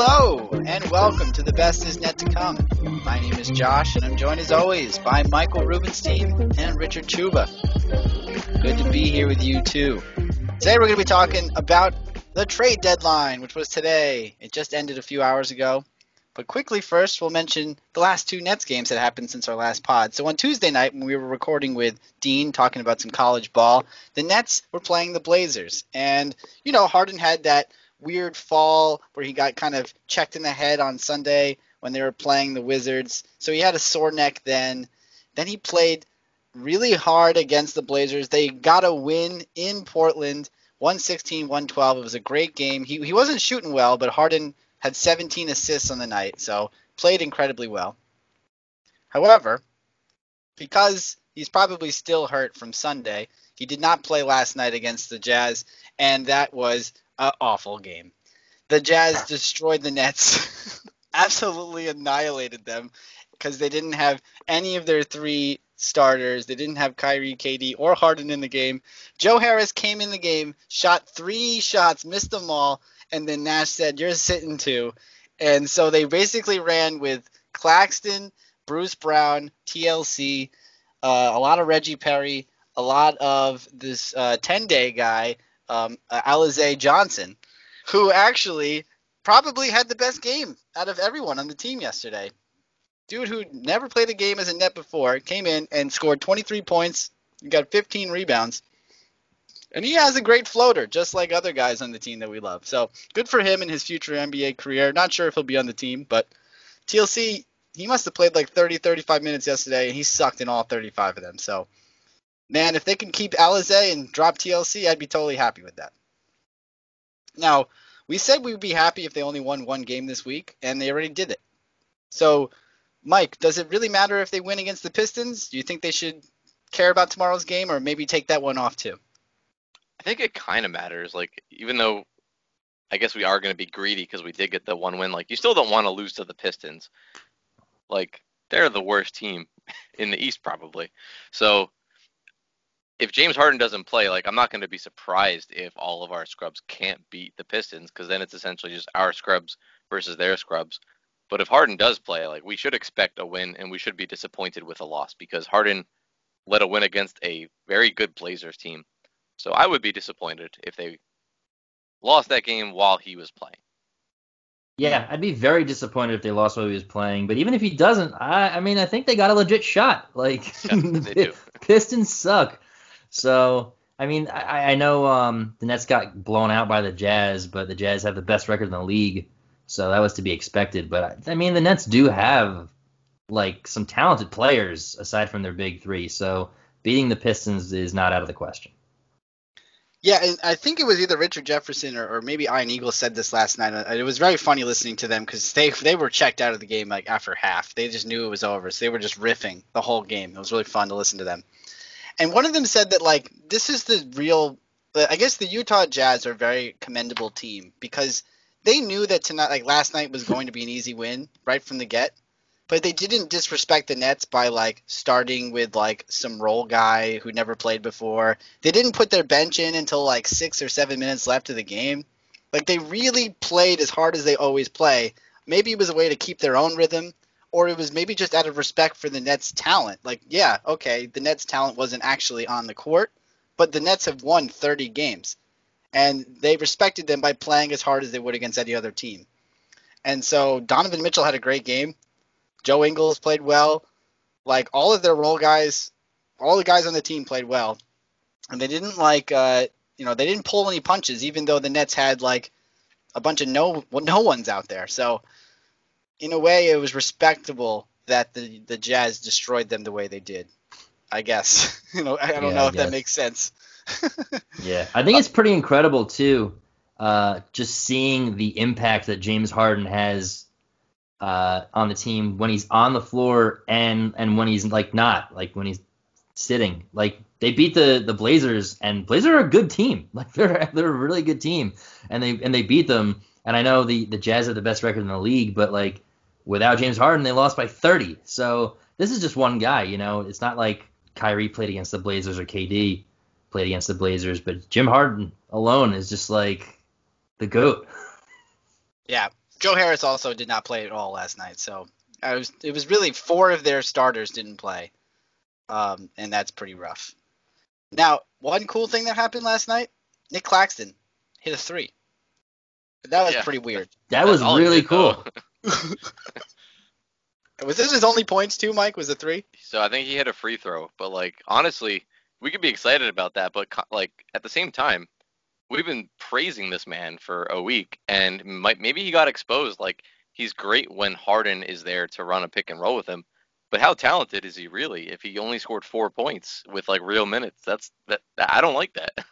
Hello, and welcome to The Best Is Net to Come. My name is Josh, and I'm joined as always by Michael Rubenstein and Richard Ciuba. Good to be here with you, too. Today we're going to be talking about the trade deadline, which was today. It just ended a few hours ago. But quickly, first, we'll mention the last two Nets games that happened since our last pod. So on Tuesday night, when we were recording with Dean talking about some college ball, the Nets were playing the Blazers. And, you know, Harden had that weird fall where he got kind of checked in the head on Sunday when they were playing the Wizards. So he had a sore neck then. Then he played really hard against the Blazers. They got a win in Portland, 116 112. It was a great game. He, he wasn't shooting well, but Harden had 17 assists on the night, so played incredibly well. However, because he's probably still hurt from Sunday, he did not play last night against the Jazz, and that was an awful game. The Jazz destroyed the Nets, absolutely annihilated them because they didn't have any of their three starters. They didn't have Kyrie, KD, or Harden in the game. Joe Harris came in the game, shot three shots, missed them all, and then Nash said, "You're sitting too." and so they basically ran with Claxton, Bruce Brown, TLC, uh, a lot of Reggie Perry, a lot of this uh, 10-day guy, um, Alize Johnson, who actually probably had the best game out of everyone on the team yesterday. Dude who never played a game as a net before came in and scored 23 points, got 15 rebounds. And he has a great floater, just like other guys on the team that we love. So good for him in his future NBA career. Not sure if he'll be on the team, but TLC, he must have played like 30, 35 minutes yesterday, and he sucked in all 35 of them. So, man, if they can keep Alize and drop TLC, I'd be totally happy with that. Now, we said we would be happy if they only won one game this week, and they already did it. So, Mike, does it really matter if they win against the Pistons? Do you think they should care about tomorrow's game, or maybe take that one off too? I think it kind of matters. Like, even though I guess we are going to be greedy because we did get the one win, like, you still don't want to lose to the Pistons. Like, they're the worst team in the East, probably. So, if James Harden doesn't play, like, I'm not going to be surprised if all of our scrubs can't beat the Pistons because then it's essentially just our scrubs versus their scrubs. But if Harden does play, like, we should expect a win and we should be disappointed with a loss because Harden led a win against a very good Blazers team so I would be disappointed if they lost that game while he was playing. Yeah, I'd be very disappointed if they lost while he was playing. But even if he doesn't, I, I mean, I think they got a legit shot. Like yeah, the Pistons suck. So I mean, I, I know um, the Nets got blown out by the Jazz, but the Jazz have the best record in the league, so that was to be expected. But I mean, the Nets do have like some talented players aside from their big three, so beating the Pistons is not out of the question. Yeah, and I think it was either Richard Jefferson or, or maybe Ian Eagle said this last night. It was very funny listening to them because they they were checked out of the game like after half. They just knew it was over, so they were just riffing the whole game. It was really fun to listen to them. And one of them said that like this is the real. I guess the Utah Jazz are a very commendable team because they knew that tonight, like last night, was going to be an easy win right from the get but they didn't disrespect the Nets by like starting with like some role guy who never played before. They didn't put their bench in until like six or seven minutes left of the game. Like they really played as hard as they always play. Maybe it was a way to keep their own rhythm, or it was maybe just out of respect for the Nets' talent. Like, yeah, okay, the Nets' talent wasn't actually on the court, but the Nets have won 30 games, and they respected them by playing as hard as they would against any other team. And so Donovan Mitchell had a great game. Joe Ingles played well. Like all of their role guys, all the guys on the team played well, and they didn't like uh, you know they didn't pull any punches, even though the Nets had like a bunch of no no ones out there. So in a way, it was respectable that the the Jazz destroyed them the way they did. I guess you know I, don't yeah, know I if guess. that makes sense. yeah, I think it's pretty incredible too. Uh, just seeing the impact that James Harden has uh, on the team when he's on the floor and and when he's like not like when he's sitting. Like they beat the the Blazers and Blazers are a good team. Like they're they're a really good team and they and they beat them. And I know the the Jazz have the best record in the league, but like without James Harden they lost by 30. So this is just one guy. You know, it's not like Kyrie played against the Blazers or KD played against the Blazers, but Jim Harden alone is just like the goat. Yeah, Joe Harris also did not play at all last night, so I was it was really four of their starters didn't play, um, and that's pretty rough. Now, one cool thing that happened last night, Nick Claxton hit a three. That was Yeah. pretty weird. That was really cool. Was this his only points too, Mike? Was it three? So I think he hit a free throw, but like honestly, we could be excited about that, but like at the same time, we've been praising this man for a week, and might maybe he got exposed. Like he's great when Harden is there to run a pick and roll with him, but how talented is he really? If he only scored four points with like real minutes, that's that. I don't like that.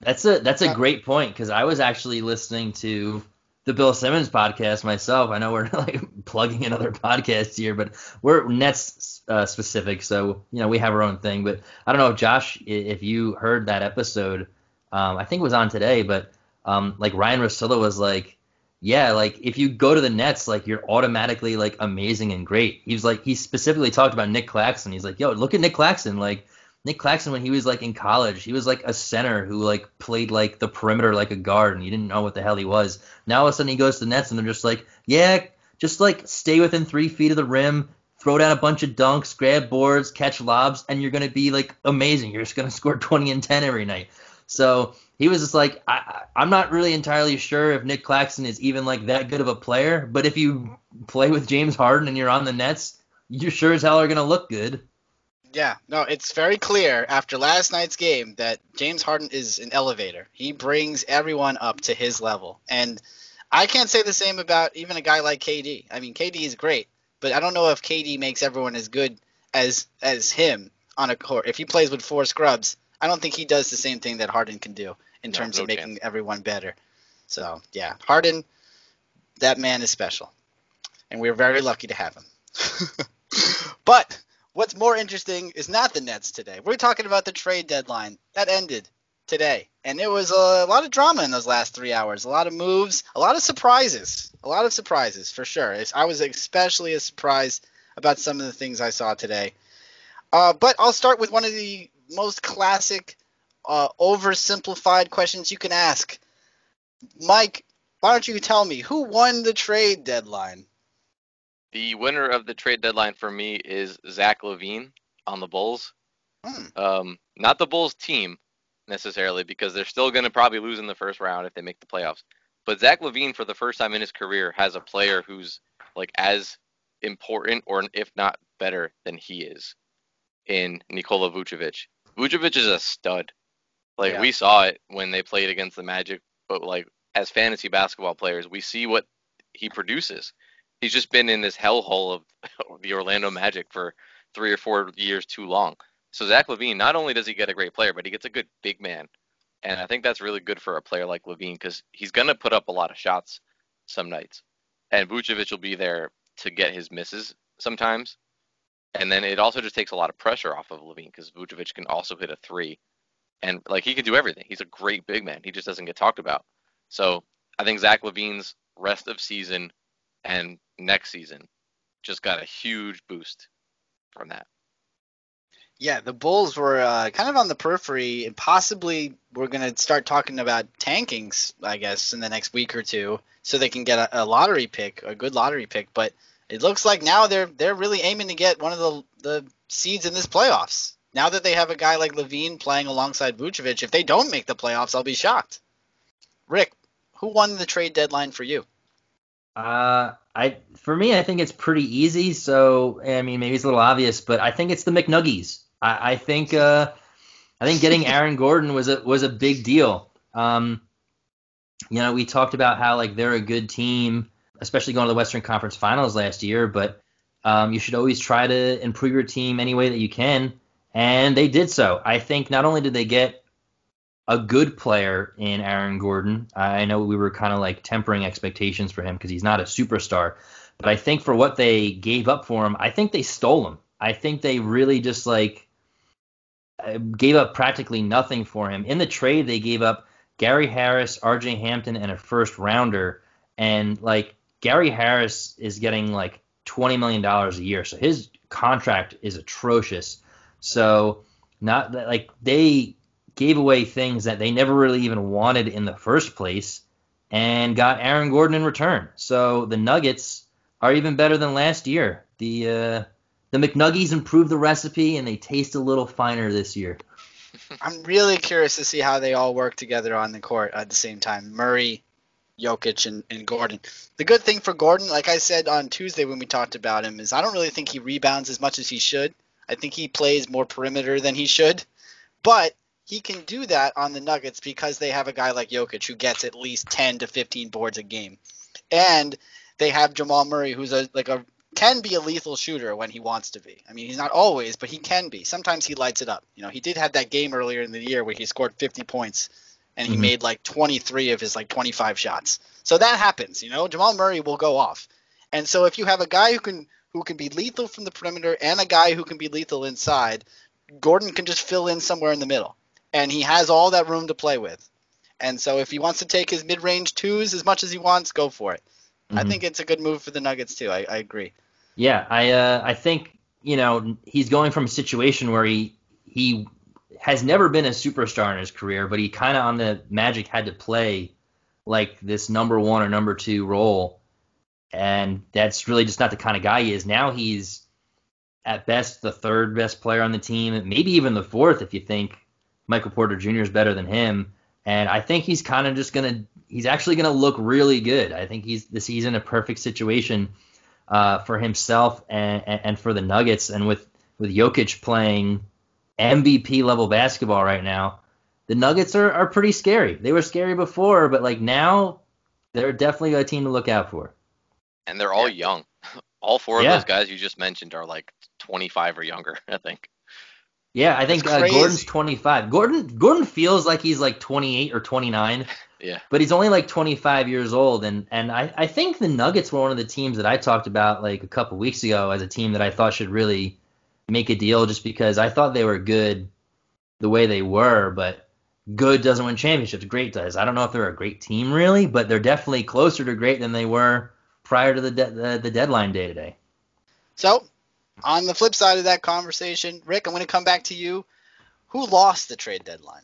That's a that's a great point because I was actually listening to the Bill Simmons podcast myself. I know we're like plugging in other podcasts here, but we're Nets uh, specific, so you know we have our own thing. But I don't know, Josh, if you heard that episode, um, I think it was on today, but um, like Ryen Russillo was like, yeah, like if you go to the Nets, like you're automatically like amazing and great. He was like he specifically talked about Nick Claxton. He's like, yo, look at Nick Claxton, like. Nick Claxton, when he was like in college, he was like a center who like played like the perimeter like a guard, and you didn't know what the hell he was. Now all of a sudden he goes to the Nets, and they're just like, yeah, just like stay within three feet of the rim, throw down a bunch of dunks, grab boards, catch lobs, and you're gonna be like amazing. You're just gonna score 20 and 10 every night. So he was just like, I, I'm not really entirely sure if Nick Claxton is even like that good of a player, but if you play with James Harden and you're on the Nets, you sure as hell are gonna look good. Yeah, no, it's very clear after last night's game that James Harden is an elevator. He brings everyone up to his level. And I can't say the same about even a guy like KD. I mean, KD is great, but I don't know if KD makes everyone as good as as him on a court. If he plays with four scrubs, I don't think he does the same thing that Harden can do in No, terms no of making everyone better. So, yeah, Harden, that man is special. And we're very lucky to have him. but What's more interesting is not the Nets today. We're talking about the trade deadline that ended today, and there was a lot of drama in those last three hours. A lot of moves, a lot of surprises, a lot of surprises for sure. I was especially surprised about some of the things I saw today. Uh, but I'll start with one of the most classic, uh, oversimplified questions you can ask. Mike, why don't you tell me who won the trade deadline? The winner of the trade deadline for me is Zach LaVine on the Bulls. Hmm. Um, not the Bulls team necessarily because they're still going to probably lose in the first round if they make the playoffs. But Zach LaVine, for the first time in his career, has a player who's like as important or if not better than he is in Nikola Vucevic. Vucevic is a stud. Like Yeah. we saw it when they played against the Magic, but like as fantasy basketball players, we see what he produces. He's just been in this hellhole of the Orlando Magic for three or four years too long. So Zach LaVine, not only does he get a great player, but he gets a good big man, and I think that's really good for a player like LaVine because he's gonna put up a lot of shots some nights, and Vucevic will be there to get his misses sometimes, and then it also just takes a lot of pressure off of LaVine because Vucevic can also hit a three, and like he can do everything. He's a great big man. He just doesn't get talked about. So I think Zach LaVine's rest of season and next season just got a huge boost from that. Yeah, the Bulls were uh, kind of on the periphery, and possibly we're going to start talking about tankings, I guess, in the next week or two, so they can get a, a lottery pick, a good lottery pick. But it looks like now they're they're really aiming to get one of the the seeds in this playoffs. Now that they have a guy like LaVine playing alongside Vucevic, if they don't make the playoffs, I'll be shocked. Rick, who won the trade deadline for you? Uh, I for me, I think it's pretty easy. So I mean, maybe it's a little obvious, but I think it's the McNuggies. I, I think uh, I think getting Aaron Gordon was a was a big deal. Um, you know, we talked about how like they're a good team, especially going to the Western Conference Finals last year. But um, you should always try to improve your team any way that you can, and they did so. I think not only did they get a good player in Aaron Gordon. I know we were kind of like tempering expectations for him because he's not a superstar, but I think for what they gave up for him, I think they stole him. I think they really just like uh, gave up practically nothing for him. In the trade, they gave up Gary Harris, RJ Hampton, and a first rounder. And like Gary Harris is getting like $20 million a year. So his contract is atrocious. So not like they gave away things that they never really even wanted in the first place. and got Aaron Gordon in return. So the Nuggets are even better than last year. The uh, the McNuggies improved the recipe and they taste a little finer this year. I'm really curious to see how they all work together on the court at the same time. Murray, Jokic, and, and Gordon. The good thing for Gordon, like I said on Tuesday when we talked about him, is I don't really think he rebounds as much as he should. I think he plays more perimeter than he should. But he can do that on the Nuggets because they have a guy like Jokic who gets at least 10 to 15 boards a game. And they have Jamal Murray who's a like a can be a lethal shooter when he wants to be. I mean, he's not always, but he can be. Sometimes he lights it up. You know, he did have that game earlier in the year where he scored 50 points and he Mhm. made like 23 of his like 25 shots. So that happens, you know. Jamal Murray will go off. And so if you have a guy who can who can be lethal from the perimeter and a guy who can be lethal inside, Gordon can just fill in somewhere in the middle. And he has all that room to play with. And so if he wants to take his mid-range twos as much as he wants, go for it. I Mhm. think it's a good move for the Nuggets too. I, I agree. Yeah, I uh, I think you know he's going from a situation where he he has never been a superstar in his career, but he kind of on the Magic had to play like this number one or number two role, and that's really just not the kind of guy he is. Now he's at best the third best player on the team, maybe even the fourth if you think Michael Porter Jr. is better than him. And I think he's kind of just gonna he's actually gonna look really good. I think he's this he's in a perfect situation uh, for himself and, and and for the Nuggets. And with with Jokic playing MVP level basketball right now, the Nuggets are, are pretty scary. They were scary before, but like now they're definitely a team to look out for. And they're all young. All four of Yeah. those guys you just mentioned are like 25 or younger, I think. Yeah, I think uh. Gordon's 25. Gordon Gordon feels like he's like 28 or 29, Yeah. but he's only like 25 years old. And and I, I think the Nuggets were one of the teams that I talked about like a couple weeks ago as a team that I thought should really make a deal just because I thought they were good the way they were, but good doesn't win championships. Great does. I don't know if they're a great team really, but they're definitely closer to great than they were prior to the de- the, the deadline day today. So, on the flip side of that conversation, Rick, I'm going to come back to you. Who lost the trade deadline?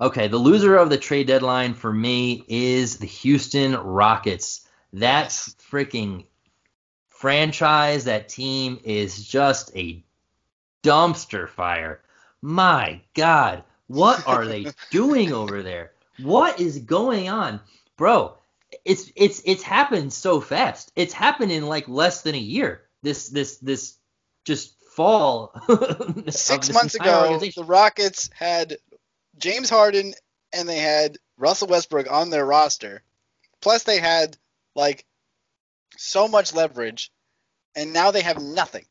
Okay, the loser of the trade deadline for me is the Houston Rockets. That Yes. freaking franchise, that team is just a dumpster fire. My God, what are they doing over there? What is going on, bro? It's it's it's happened so fast. It's happened in like less than a year. This this this just fall. Six months ago, the Rockets had James Harden and they had Russell Westbrook on their roster. Plus, they had like so much leverage, and now they have nothing.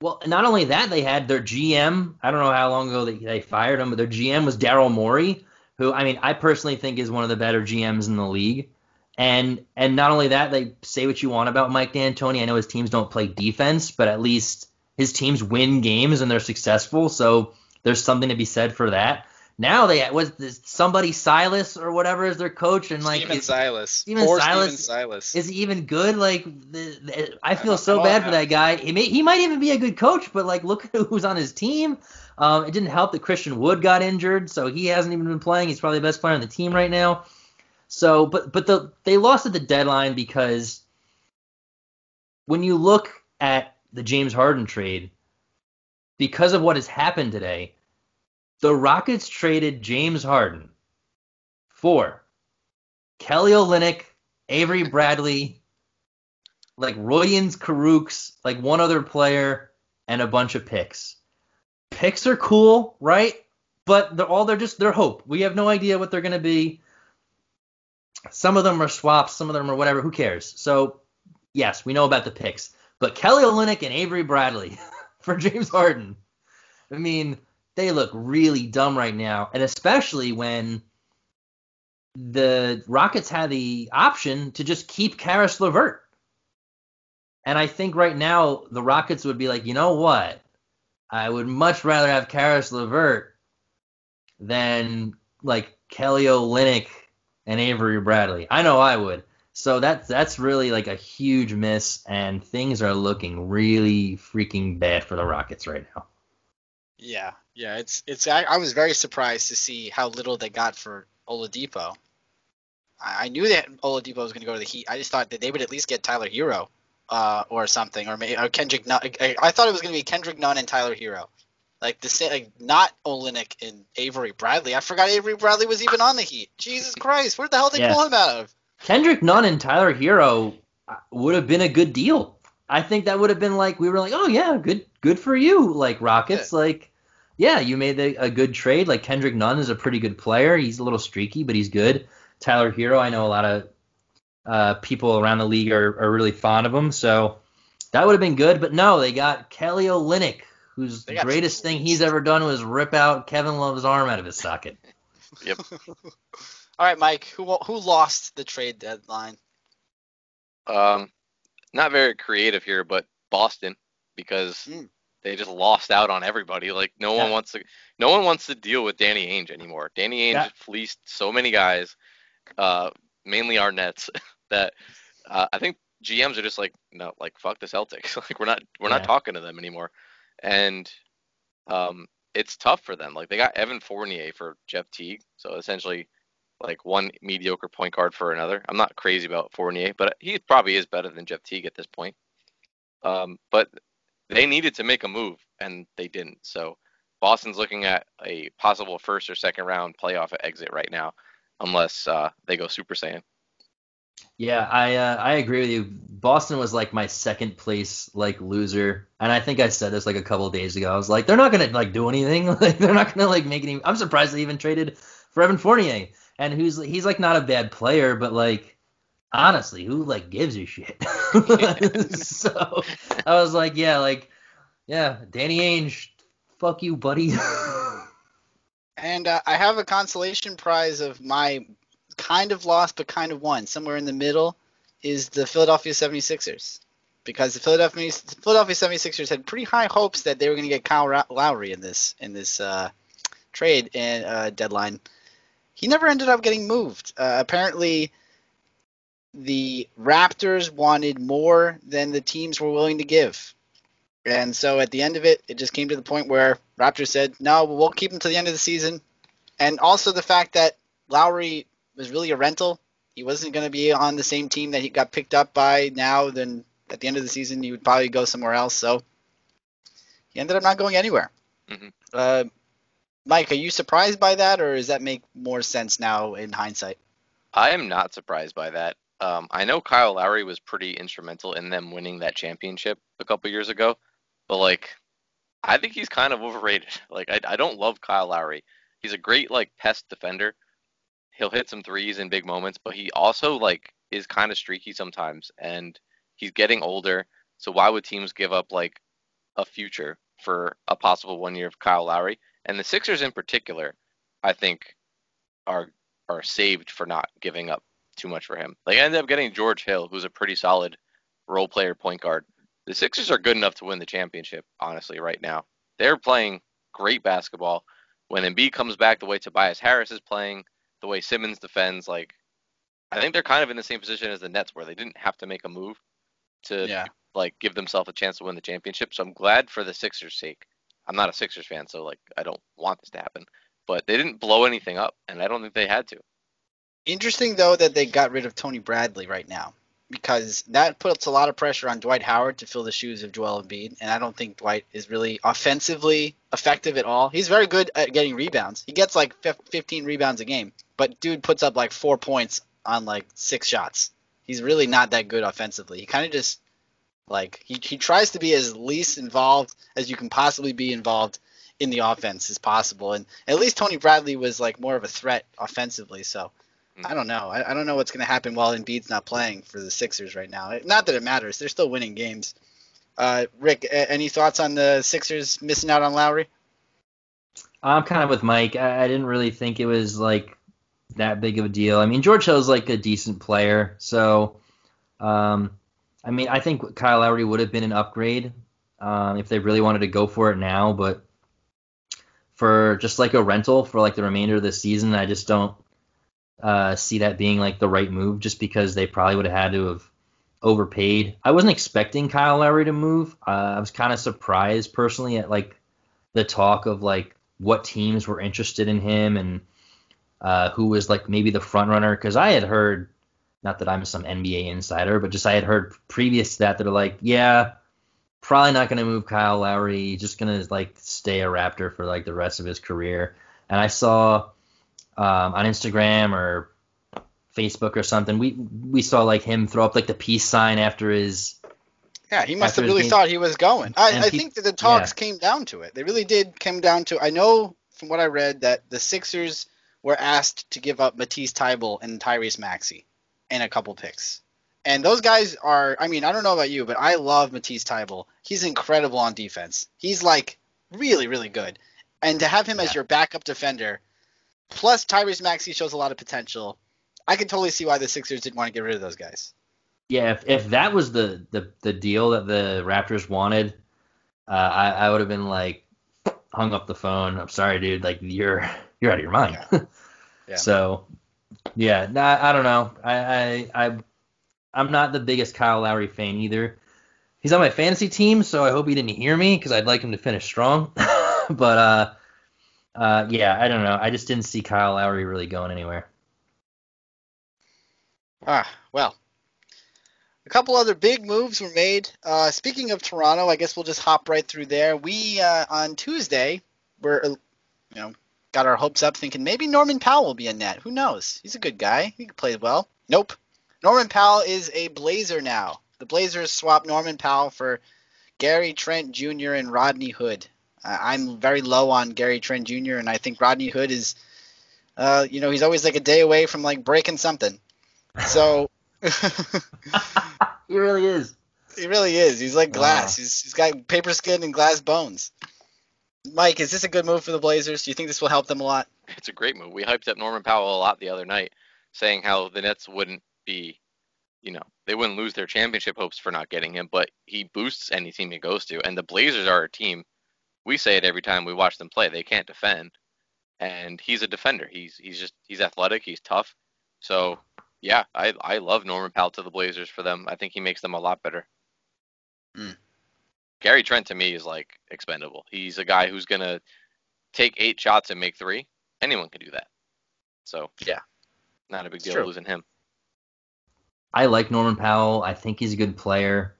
Well, not only that, they had their GM. I don't know how long ago they, they fired him, but their GM was Daryl Morey, who I mean, I personally think is one of the better GMs in the league. And and not only that, they say what you want about Mike D'Antoni. I know his teams don't play defense, but at least his teams win games and they're successful. So there's something to be said for that. Now they was this somebody Silas or whatever is their coach, and like Steven is, Silas. Steven Silas- Steven Silas. is he even good? Like, the, the, I feel I so bad for that guy. He may, he might even be a good coach, but like, look at who's on his team. Um, it didn't help that Christian Wood got injured, so he hasn't even been playing. He's probably the best player on the team right now. So, but but the they lost at the deadline because when you look at the James Harden trade, because of what has happened today, the Rockets traded James Harden for Kelly Olynyk, Avery Bradley, like Rodions Kurucs, like one other player, and a bunch of picks. Picks are cool, right? But they're all they're just they're hope. We have no idea what they're gonna be. Some of them are swaps, some of them are whatever. Who cares? So yes, we know about the picks. But Kelly Olynyk and Avery Bradley for James Harden. I mean, they look really dumb right now, and especially when the Rockets had the option to just keep Karis LeVert. And I think right now the Rockets would be like, you know what? I would much rather have Karis LeVert than like Kelly Olynyk and Avery Bradley. I know I would. So that's that's really like a huge miss, and things are looking really freaking bad for the Rockets right now. Yeah, yeah. It's it's. I, I was very surprised to see how little they got for Oladipo. I I knew that Oladipo was going to go to the Heat. I just thought that they would at least get Tyler Herro uh, or something, or maybe or Kendrick. I, I thought it was going to be Kendrick Nunn and Tyler Herro, like the sa- like not Olynyk and Avery Bradley. I forgot Avery Bradley was even on the Heat. Jesus Christ, where the hell did they Yeah. pull him out of? Kendrick Nunn and Tyler Herro would have been a good deal. I think that would have been like we were like, oh yeah, good good for you, like Rockets, like yeah, you made a, a good trade. Like Kendrick Nunn is a pretty good player. He's a little streaky, but he's good. Tyler Herro, I know a lot of uh, people around the league are, are really fond of him, so that would have been good. But no, they got Kelly Olynyk, whose They greatest thing he's ever done was rip out Kevin Love's arm out of his socket. Yep. All right, Mike, who who lost the trade deadline? Um, not very creative here, but Boston because Mm. they just lost out on everybody. Like no one wants to, no one wants to deal with Danny Ainge anymore. Danny Ainge Yeah. fleeced so many guys, uh, mainly our Nets, that uh, I think GMs are just like, no, like fuck the Celtics. like we're not, we're not talking to them anymore, and um, it's tough for them. Like they got Evan Fournier for Jeff Teague, so essentially like one mediocre point guard for another. I'm not crazy about Fournier, but he probably is better than Jeff Teague at this point. Um, but they needed to make a move and they didn't. So Boston's looking at a possible first or second round playoff exit right now, unless uh, they go Super Saiyan. Yeah, I uh, I agree with you. Boston was like my second place like loser, and I think I said this like a couple days ago. I was like, they're not gonna like do anything. Like they're not gonna like make any. I'm surprised they even traded for Evan Fournier, and who's he's like not a bad player, but like honestly, who like gives a shit? so I was like, yeah, like yeah, Danny Ainge, fuck you, buddy. And uh, I have a consolation prize of my kind of lost but kind of won. Somewhere in the middle is the Philadelphia 76ers. Because the Philadelphia Philadelphia 76ers had pretty high hopes that they were going to get Kyle Lowry in this in this uh, trade and uh, deadline. He never ended up getting moved. Uh, apparently, the Raptors wanted more than the teams were willing to give. And so at the end of it, it just came to the point where Raptors said, no, we'll keep him to the end of the season. And also the fact that Lowry was really a rental. He wasn't going to be on the same team that he got picked up by now. Then at the end of the season, he would probably go somewhere else. So he ended up not going anywhere. Mhm. Uh, Mike, are you surprised by that, or does that make more sense now in hindsight? I am not surprised by that. Um, I know Kyle Lowry was pretty instrumental in them winning that championship a couple years ago, but like, I think he's kind of overrated. Like, I, I don't love Kyle Lowry. He's a great like pest defender. He'll hit some threes in big moments, but he also like is kind of streaky sometimes, and he's getting older. So why would teams give up like a future for a possible one year of Kyle Lowry? And the Sixers in particular, I think, are are saved for not giving up too much for him. They ended up getting George Hill, who's a pretty solid role player point guard. The Sixers are good enough to win the championship, honestly, right now. They're playing great basketball. When Embiid comes back, the way Tobias Harris is playing, the way Simmons defends, like I think they're kind of in the same position as the Nets, where they didn't have to make a move to Yeah. like give themselves a chance to win the championship. So I'm glad for the Sixers' sake. I'm not a Sixers fan, so like I don't want this to happen. But they didn't blow anything up, and I don't think they had to. Interesting though that they got rid of Tony Bradley right now because that puts a lot of pressure on Dwight Howard to fill the shoes of Joel Embiid, and I don't think Dwight is really offensively effective at all. He's very good at getting rebounds. He gets like 15 rebounds a game, but dude puts up like four points on like six shots. He's really not that good offensively. He kind of just like he he tries to be as least involved as you can possibly be involved in the offense as possible, and at least Tony Bradley was like more of a threat offensively. So. I don't know. I, I don't know what's going to happen while Embiid's not playing for the Sixers right now. Not that it matters. They're still winning games. Uh, Rick, a- any thoughts on the Sixers missing out on Lowry? I'm kind of with Mike. I, I didn't really think it was like that big of a deal. I mean, George Hill's like a decent player, so um, I mean, I think Kyle Lowry would have been an upgrade um, if they really wanted to go for it now. But for just like a rental for like the remainder of the season, I just don't uh, see that being like the right move. Just because they probably would have had to have overpaid. I wasn't expecting Kyle Lowry to move. Uh, I was kind of surprised personally at like the talk of like what teams were interested in him and uh, who was like maybe the front runner because I had heard, not that I'm some NBA insider, but just I had heard previous to that that are like, yeah, probably not going to move Kyle Lowry, just going to like stay a Raptor for like the rest of his career. And I saw um, on Instagram or Facebook or something, we we saw like him throw up like the peace sign after his Yeah, he must have really thought he was going. I, I he- think that the talks yeah. came down to it. They really did come down to. I know from what I read that the Sixers were asked to give up Matisse Thybulle and Tyrese Maxey and a couple picks. And those guys are. I mean, I don't know about you, but I love Matisse Thybulle. He's incredible on defense. He's like really, really good. And to have him as your backup defender, plus Tyrese Maxey shows a lot of potential. I can totally see why the Sixers didn't want to get rid of those guys. Yeah, if, if that was the, the, the deal that the Raptors wanted, uh, I, I would have been like hung up the phone. I'm sorry, dude. Like you're you're out of your mind. Yeah. So yeah, nah, I don't know. I, I I I'm not the biggest Kyle Lowry fan either. He's on my fantasy team, so I hope he didn't hear me because I'd like him to finish strong. but uh, uh, yeah, I don't know. I just didn't see Kyle Lowry really going anywhere. Ah, well. A couple other big moves were made. Uh, speaking of Toronto, I guess we'll just hop right through there. We uh, on Tuesday were, uh, you know, got our hopes up, thinking maybe Norman Powell will be in net. Who knows? He's a good guy. He can play well. Nope. Norman Powell is a Blazer now. The Blazers swapped Norman Powell for Gary Trent Jr. and Rodney Hood. Uh, I'm very low on Gary Trent Jr. and I think Rodney Hood is, uh, you know, he's always like a day away from like breaking something. So. he really is. He really is. He's like glass. Wow. He's, he's got paper skin and glass bones. Mike, is this a good move for the Blazers? Do you think this will help them a lot? It's a great move. We hyped up Norman Powell a lot the other night, saying how the Nets wouldn't be, you know, they wouldn't lose their championship hopes for not getting him, but he boosts any team he goes to. And the Blazers are a team. We say it every time we watch them play. They can't defend, and he's a defender. He's he's just he's athletic. He's tough. So yeah, I I love Norman Powell to the Blazers for them. I think he makes them a lot better. Hmm. Gary Trent to me is like expendable. He's a guy who's gonna take eight shots and make three. Anyone can do that. So Yeah. not a big It's deal true. losing him. I like Norman Powell. I think he's a good player.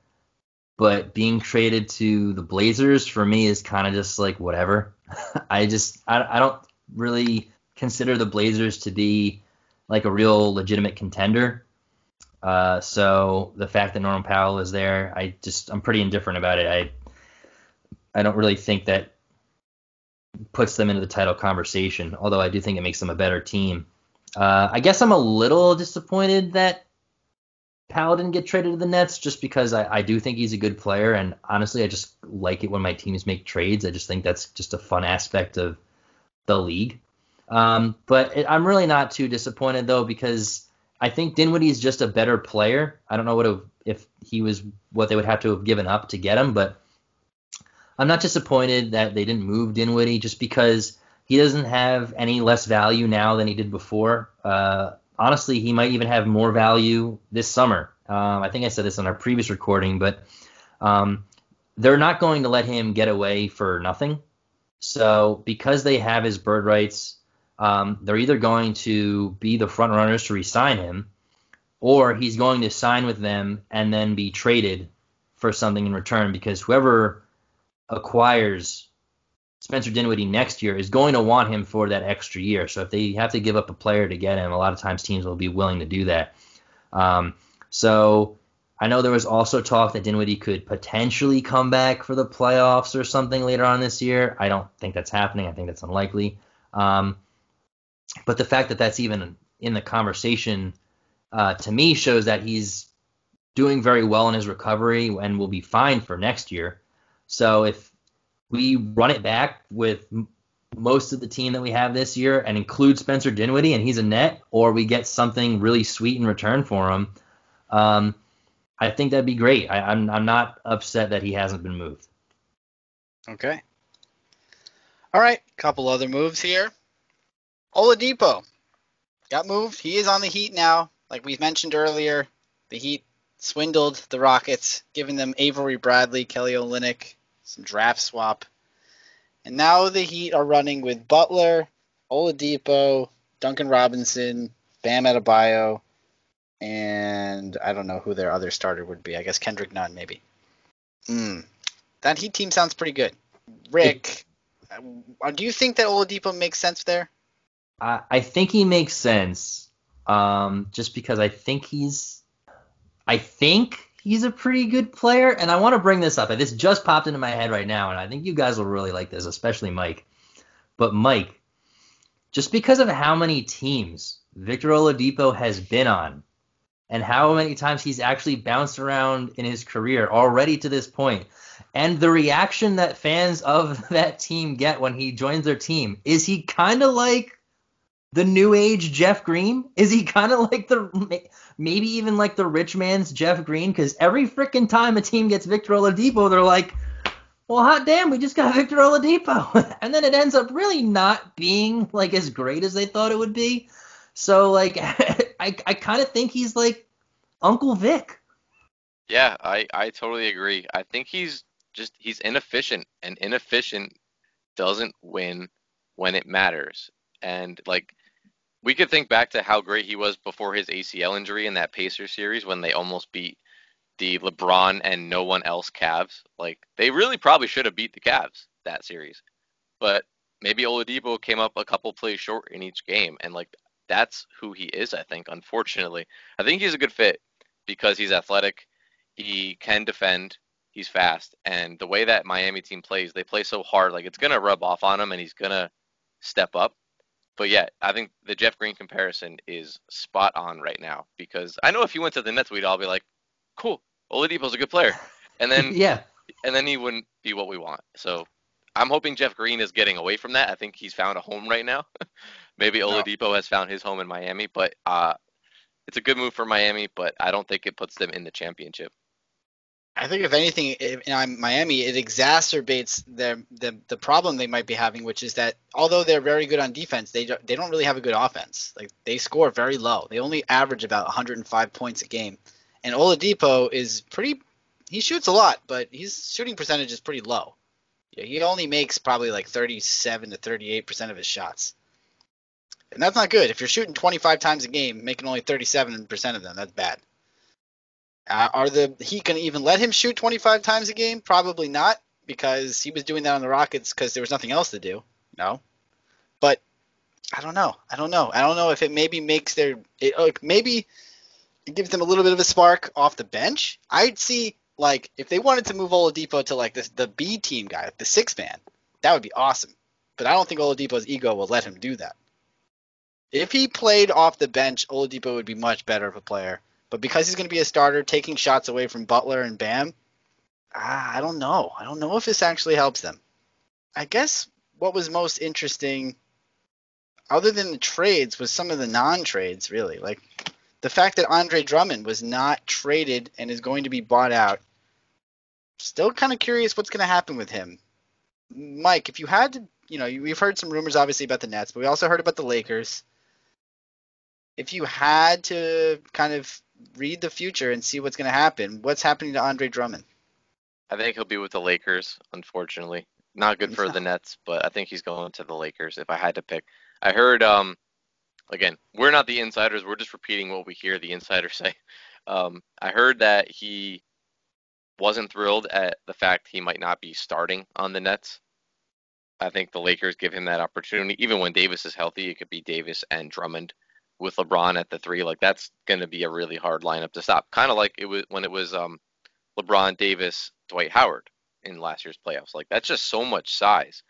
But being traded to the Blazers for me is kind of just like whatever. I just I, I don't really consider the Blazers to be like a real legitimate contender. Uh, so the fact that Norman Powell is there, I just I'm pretty indifferent about it. I I don't really think that puts them into the title conversation. Although I do think it makes them a better team. Uh, I guess I'm a little disappointed that Didn't get traded to the Nets just because I, I do think he's a good player, and honestly, I just like it when my teams make trades. I just think that's just a fun aspect of the league. Um, but it, I'm really not too disappointed though because I think Dinwiddie's just a better player. I don't know what if he was what they would have to have given up to get him, but I'm not disappointed that they didn't move Dinwiddie just because he doesn't have any less value now than he did before. Uh, honestly, he might even have more value this summer. Um, I think I said this on our previous recording, but um, they're not going to let him get away for nothing. So because they have his bird rights, um, they're either going to be the front runners to re-sign him, or he's going to sign with them and then be traded for something in return because whoever acquires Spencer Dinwiddie next year is going to want him for that extra year. So if they have to give up a player to get him, a lot of times teams will be willing to do that. Um, so I know there was also talk that Dinwiddie could potentially come back for the playoffs or something later on this year. I don't think that's happening. I think that's unlikely. Um, but the fact that that's even in the conversation uh, to me shows that he's doing very well in his recovery and will be fine for next year. So if we run it back with most of the team that we have this year and include Spencer Dinwiddie and he's a net, or we get something really sweet in return for him, um, I think that'd be great. I, I'm I'm not upset that he hasn't been moved. Okay. All right, couple other moves here. Oladipo got moved. He is on the Heat now. Like we mentioned earlier, the Heat swindled the Rockets, giving them Avery Bradley, Kelly Olynyk, some draft swap. And now the Heat are running with Butler, Oladipo, Duncan Robinson, Bam Adebayo, and I don't know who their other starter would be. I guess Kendrick Nunn, maybe. Mm. That Heat team sounds pretty good. Rick, uh, do you think that Oladipo makes sense there? I, I think he makes sense. Um, just because I think he's, I think he's a pretty good player, and I want to bring this up. This just popped into my head right now, and I think you guys will really like this, especially Mike. But Mike, just because of how many teams Victor Oladipo has been on, and how many times he's actually bounced around in his career already to this point, and the reaction that fans of that team get when he joins their team, is he kind of like the new age Jeff Green? Is he kind of like the maybe even like the rich man's Jeff Green? Because every freaking time a team gets Victor Oladipo, they're like, well, hot damn, we just got Victor Oladipo, and then it ends up really not being like as great as they thought it would be. So like, I I kind of think he's like Uncle Vic. Yeah, I I totally agree. I think he's just he's inefficient, and inefficient doesn't win when it matters. And like we could think back to how great he was before his ACL injury in that Pacers series when they almost beat the LeBron and no one else Cavs. Like they really probably should have beat the Cavs that series. But maybe Oladipo came up a couple plays short in each game and like that's who he is, I think, unfortunately. I think he's a good fit because he's athletic, he can defend, he's fast, and the way that Miami team plays, they play so hard, like it's gonna rub off on him and he's gonna step up but yeah, I think the Jeff Green comparison is spot on right now because I know if he went to the Nets, we'd all be like, "Cool, Oladipo's a good player," and then yeah, and then he wouldn't be what we want. So I'm hoping Jeff Green is getting away from that. I think he's found a home right now. Maybe Oladipo no. has found his home in Miami, but uh, it's a good move for Miami. But I don't think it puts them in the championship. I think if anything, in um, Miami, it exacerbates the, the the problem they might be having, which is that although they're very good on defense, they don't, they don't really have a good offense. Like they score very low. They only average about 105 points a game, and Oladipo is pretty. He shoots a lot, but his shooting percentage is pretty low. He only makes probably like 37 to 38 percent of his shots, and that's not good. If you're shooting 25 times a game, making only 37 percent of them, that's bad. Uh, are the he can even let him shoot 25 times a game? Probably not, because he was doing that on the Rockets because there was nothing else to do. No, but I don't know. I don't know. I don't know if it maybe makes their it, like maybe it gives them a little bit of a spark off the bench. I'd see like if they wanted to move Oladipo to like this the B team guy, the six man, that would be awesome. But I don't think Oladipo's ego will let him do that. If he played off the bench, Oladipo would be much better of a player but because he's going to be a starter, taking shots away from Butler and Bam, ah, I don't know. I don't know if this actually helps them. I guess what was most interesting, other than the trades, was some of the non-trades. Really, like the fact that Andre Drummond was not traded and is going to be bought out. Still kind of curious what's going to happen with him. Mike, if you had to, you know, we've heard some rumors obviously about the Nets, but we also heard about the Lakers. If you had to kind of read the future and see what's going to happen. What's happening to Andre Drummond? I think he'll be with the Lakers, unfortunately. Not good for the Nets, but I think he's going to the Lakers if I had to pick. I heard um again, we're not the insiders, we're just repeating what we hear the insiders say. Um I heard that he wasn't thrilled at the fact he might not be starting on the Nets. I think the Lakers give him that opportunity. Even when Davis is healthy, it could be Davis and Drummond with LeBron at the three, like that's going to be a really hard lineup to stop. Kind of like it was when it was um, LeBron, Davis, Dwight Howard in last year's playoffs. Like that's just so much size.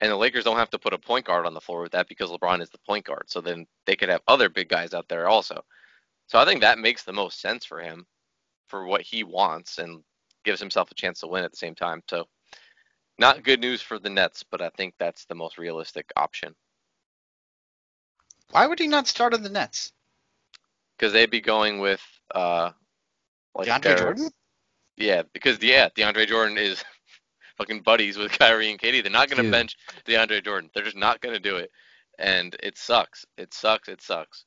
And the Lakers don't have to put a point guard on the floor with that because LeBron is the point guard. So then they could have other big guys out there also. So I think that makes the most sense for him for what he wants and gives himself a chance to win at the same time. So not good news for the Nets, but I think that's the most realistic option. Why would he not start on the Nets? Because they'd be going with uh, like DeAndre their, Jordan. Yeah, because yeah, DeAndre Jordan is fucking buddies with Kyrie and KD. They're not going to bench DeAndre Jordan. They're just not going to do it, and it sucks. It sucks. It sucks.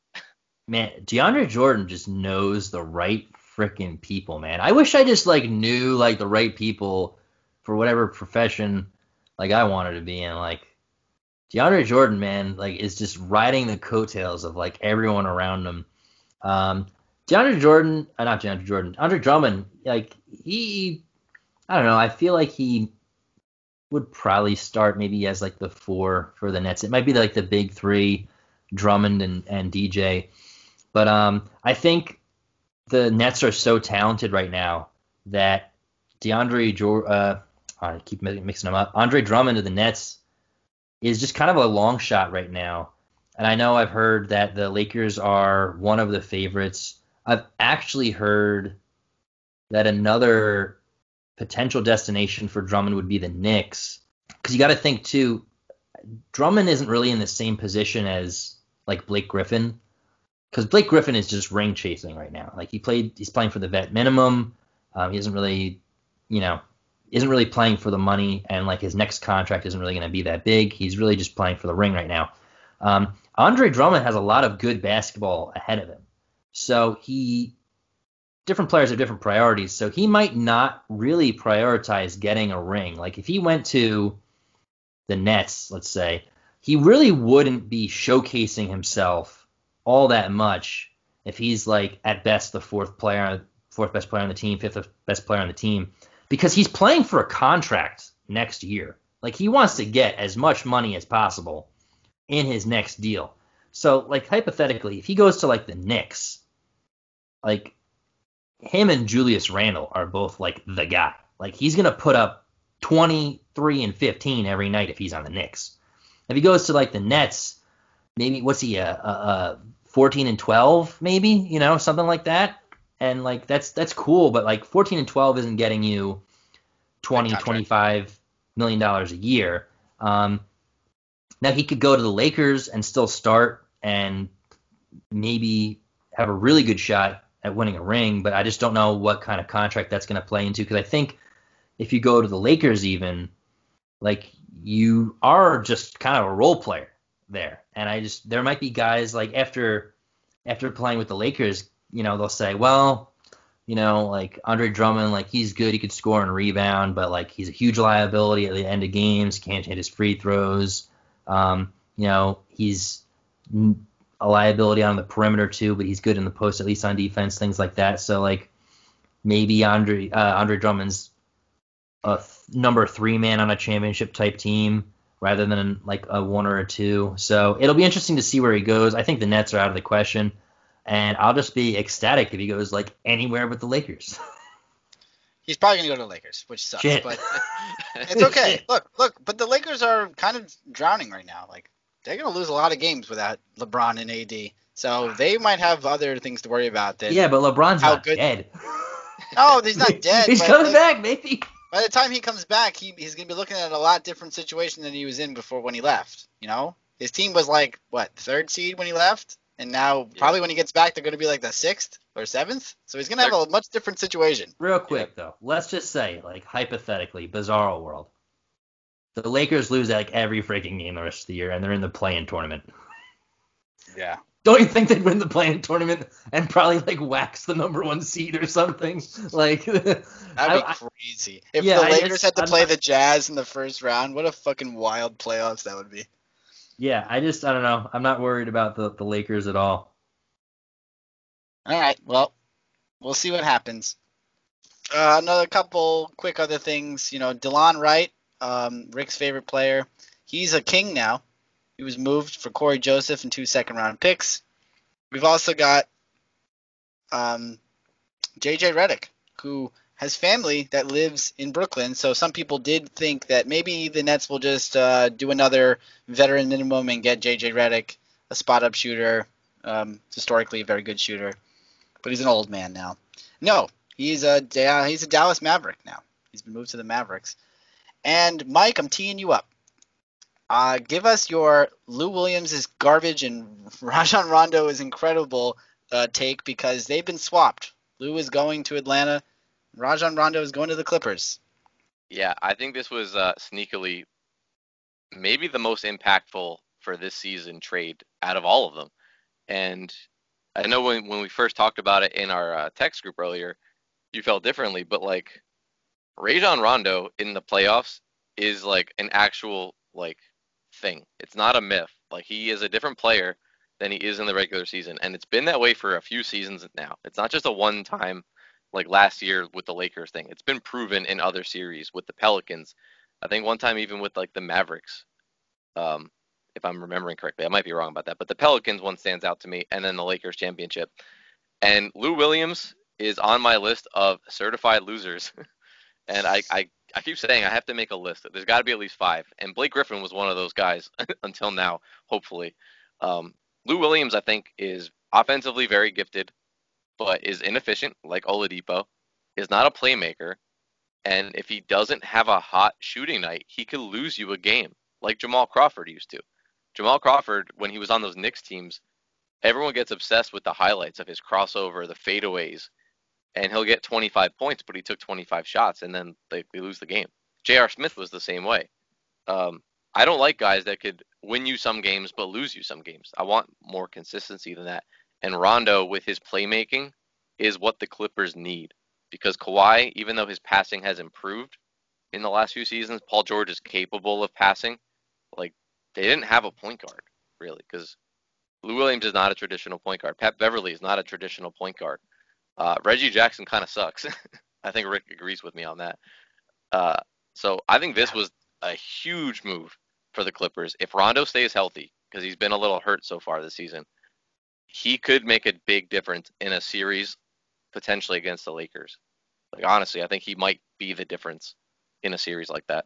Man, DeAndre Jordan just knows the right freaking people, man. I wish I just like knew like the right people for whatever profession like I wanted to be in. Like DeAndre Jordan, man, like is just riding the coattails of like everyone around him. Um, DeAndre Jordan, uh, not DeAndre Jordan, Andre Drummond, like he, I don't know. I feel like he would probably start maybe as like the four for the Nets. It might be like the big three, Drummond and, and DJ. But um, I think the Nets are so talented right now that DeAndre Jordan, uh, I keep mixing them up. Andre Drummond of the Nets is just kind of a long shot right now. And I know I've heard that the Lakers are one of the favorites. I've actually heard that another potential destination for Drummond would be the Knicks. Because you got to think too, Drummond isn't really in the same position as like Blake Griffin. Because Blake Griffin is just ring chasing right now. Like he played, he's playing for the vet minimum. Um, he isn't really, you know, isn't really playing for the money, and like his next contract isn't really going to be that big. He's really just playing for the ring right now. Um, Andre Drummond has a lot of good basketball ahead of him, so he different players have different priorities. So he might not really prioritize getting a ring. Like if he went to the Nets, let's say, he really wouldn't be showcasing himself all that much if he's like at best the fourth player, fourth best player on the team, fifth best player on the team, because he's playing for a contract next year. Like he wants to get as much money as possible in his next deal. So like hypothetically, if he goes to like the Knicks, like him and Julius Randle are both like the guy. Like he's gonna put up 23 and 15 every night if he's on the Knicks. If he goes to like the Nets, maybe what's he a, uh, uh, 14 and 12 maybe you know something like that. And like that's that's cool, but like 14 and 12 isn't getting you 20 25 million dollars a year. Um, now he could go to the Lakers and still start and maybe have a really good shot at winning a ring, but I just don't know what kind of contract that's going to play into because I think if you go to the Lakers, even like you are just kind of a role player there, and I just there might be guys like after after playing with the Lakers, you know, they'll say, well, you know, like Andre Drummond, like he's good, he could score and rebound, but like he's a huge liability at the end of games, can't hit his free throws. Um, you know, he's a liability on the perimeter too, but he's good in the post, at least on defense, things like that. So like maybe Andre uh, Andre Drummond's a th- number three man on a championship type team rather than like a one or a two. So it'll be interesting to see where he goes. I think the Nets are out of the question, and I'll just be ecstatic if he goes like anywhere but the Lakers. He's probably gonna go to the Lakers, which sucks, Shit. but it's okay. look, look, but the Lakers are kind of drowning right now. Like they're going to lose a lot of games without LeBron and AD. So they might have other things to worry about. Than yeah, but LeBron's not good- dead. No, oh, he's not dead. he's coming they- back, maybe. By the time he comes back, he, he's going to be looking at a lot different situation than he was in before when he left. You know, his team was like what third seed when he left, and now probably when he gets back, they're going to be like the sixth or seventh. So he's going to have a much different situation. Real quick though, let's just say, like hypothetically, bizarro world, the Lakers lose like every freaking game the rest of the year, and they're in the play-in tournament. Yeah. Don't you think they'd win the play-in tournament and probably like wax the number one seed or something? Like, That'd be I- I- crazy. If Yeah, the Lakers just- had to I'm play not- the Jazz in the first round, what a fucking wild playoffs that would be. Yeah, I just I don't know. I'm not worried about the the Lakers at all. All right. Well, we'll see what happens. Uh, another couple quick other things. You know, Delon Wright, um, Rick's favorite player. He's a king now. He was moved for Cory Joseph and two second round picks. We've also got um, JJ Redick, who has family that lives in Brooklyn. So some people did think that maybe the Nets will just uh, do another veteran minimum and get JJ Redick, a spot up shooter, um, historically a very good shooter but he's an old man now. No, he's a he's a Dallas Maverick now. He's been moved to the Mavericks. And Mike, I'm teeing you up. Uh, give us your Lou Williams is garbage and Rajon Rondo is incredible uh, take because they've been swapped. Lou is going to Atlanta. Rajon Rondo is going to the Clippers. Yeah, I think this was uh, sneakily maybe the most impactful for this season trade out of all of them. And I know when when we first talked about it in our uh, text group earlier, you felt differently, but like Rajon Rondo in the playoffs is like an actual like thing. It's not a myth. Like he is a different player than he is in the regular season, and it's been that way for a few seasons now. It's not just a one-time like last year with the Lakers thing. It's been proven in other series with the Pelicans. I think one time even with like the Mavericks. Um, if I'm remembering correctly, I might be wrong about that, but the Pelicans one stands out to me, and then the Lakers championship. And Lou Williams is on my list of certified losers. and I, I, I keep saying I have to make a list. There's got to be at least five. And Blake Griffin was one of those guys until now, hopefully. Um, Lou Williams, I think, is offensively very gifted, but is inefficient, like Oladipo, is not a playmaker. And if he doesn't have a hot shooting night, he could lose you a game, like Jamal Crawford used to. Jamal Crawford, when he was on those Knicks teams, everyone gets obsessed with the highlights of his crossover, the fadeaways, and he'll get 25 points, but he took 25 shots, and then they, they lose the game. J.R. Smith was the same way. Um, I don't like guys that could win you some games but lose you some games. I want more consistency than that. And Rondo, with his playmaking, is what the Clippers need because Kawhi, even though his passing has improved in the last few seasons, Paul George is capable of passing. Like they didn't have a point guard really because Lou Williams is not a traditional point guard. Pat Beverley is not a traditional point guard. Uh, Reggie Jackson kind of sucks. I think Rick agrees with me on that. Uh, so I think this was a huge move for the Clippers. If Rondo stays healthy, because he's been a little hurt so far this season, he could make a big difference in a series potentially against the Lakers. Like honestly, I think he might be the difference in a series like that.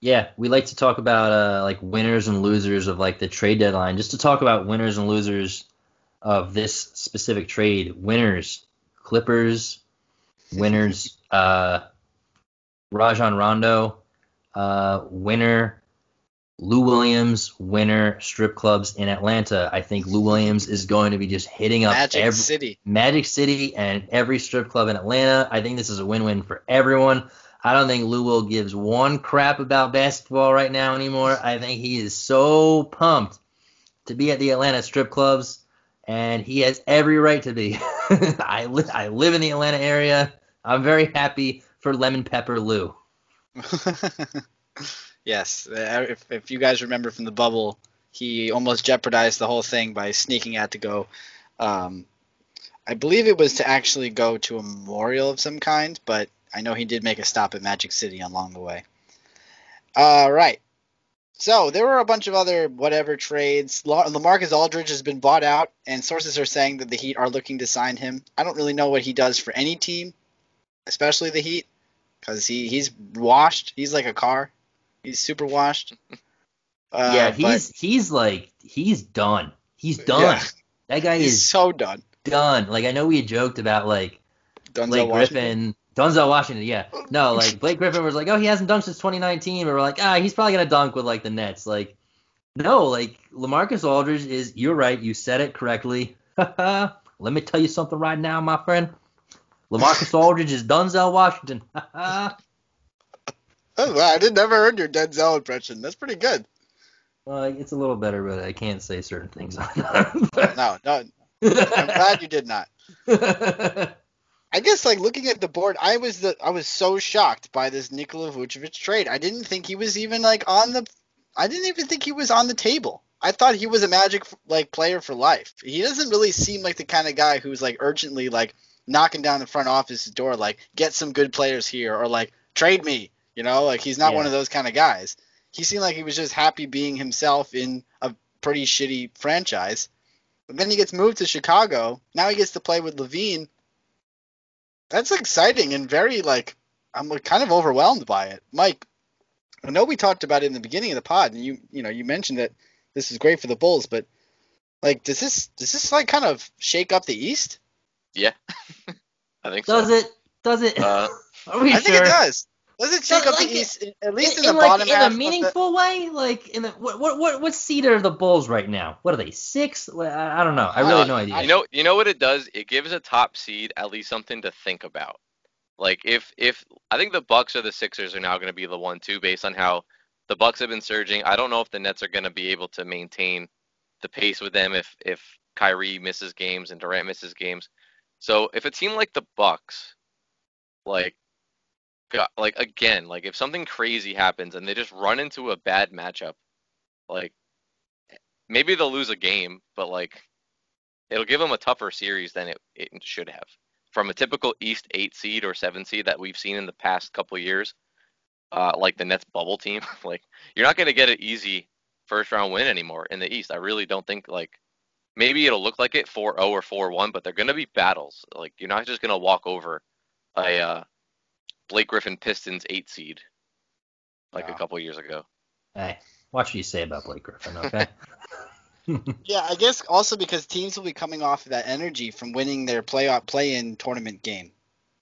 Yeah, we like to talk about uh, like winners and losers of like the trade deadline. Just to talk about winners and losers of this specific trade. Winners, Clippers. Winners, uh, Rajon Rondo. Uh, winner, Lou Williams. Winner, strip clubs in Atlanta. I think Lou Williams is going to be just hitting up Magic every, City. Magic City and every strip club in Atlanta. I think this is a win-win for everyone. I don't think Lou Will gives one crap about basketball right now anymore. I think he is so pumped to be at the Atlanta strip clubs, and he has every right to be. I, li- I live in the Atlanta area. I'm very happy for Lemon Pepper Lou. yes, uh, if, if you guys remember from the bubble, he almost jeopardized the whole thing by sneaking out to go. Um, I believe it was to actually go to a memorial of some kind, but I know he did make a stop at Magic City along the way. All right. So there were a bunch of other whatever trades. La- LaMarcus Aldridge has been bought out, and sources are saying that the Heat are looking to sign him. I don't really know what he does for any team, especially the Heat, because he, he's washed. He's like a car. He's super washed. Uh, yeah, but he's he's like he's done. He's done. Yeah. That guy he's is so done. done. Like I know we had joked about like Denzel Blake Washington. Griffin. Denzel Washington, yeah. No, like Blake Griffin was like, oh, he hasn't dunked since 2019, but we're like, ah, he's probably gonna dunk with like the Nets. Like, no, like LaMarcus Aldridge is. You're right. You said it correctly. Let me tell you something right now, my friend. LaMarcus Aldridge is Denzel Washington. Oh, wow, I did never heard your Denzel impression. That's pretty good. well, it's a little better, but I can't say certain things on No, no, I'm glad you did not. I guess like looking at the board, I was the I was so shocked by this Nikola Vucevic trade. I didn't think he was even like on the. I didn't even think he was on the table. I thought he was a Magic like player for life. He doesn't really seem like the kind of guy who's like urgently like knocking down the front office door like get some good players here or like trade me. You know, like he's not Yeah. one of those kind of guys. He seemed like he was just happy being himself in a pretty shitty franchise. But then he gets moved to Chicago. Now he gets to play with LaVine. That's exciting and very like I'm kind of overwhelmed by it. Mike, I know we talked about it in the beginning of the pod, and you you know you mentioned that this is great for the Bulls, but like does this does this like kind of shake up the East? Yeah, I think so. Does it? Does it? Uh, Are we I think it does. Does it shake No, up like the it- at least in, in, the like, bottom in half? a of the- meaningful way, like in the what what what what seed are the Bulls right now? What are they six? I, I don't know. I really Uh, have no idea. You know, you know what it does? It gives a top seed at least something to think about. Like if if I think the Bucks or the Sixers are now going to be the one two based on how the Bucks have been surging. I don't know if the Nets are going to be able to maintain the pace with them if if Kyrie misses games and Durant misses games. So if a team like the Bucks, like, got, like again, like if something crazy happens and they just run into a bad matchup, Like maybe they'll lose a game, but like it'll give them a tougher series than it, it should have. From a typical East eight seed or seven seed that we've seen in the past couple years, uh, like the Nets bubble team, like you're not going to get an easy first round win anymore in the East. I really don't think like maybe it'll look like it 4-0 or 4-1, but they're going to be battles. Like you're not just going to walk over a uh, Blake Griffin Pistons eight seed like Yeah. a couple years ago. Hey, watch what you say about Blake Griffin, okay? Yeah, I guess also because teams will be coming off of that energy from winning their playoff play-in tournament game.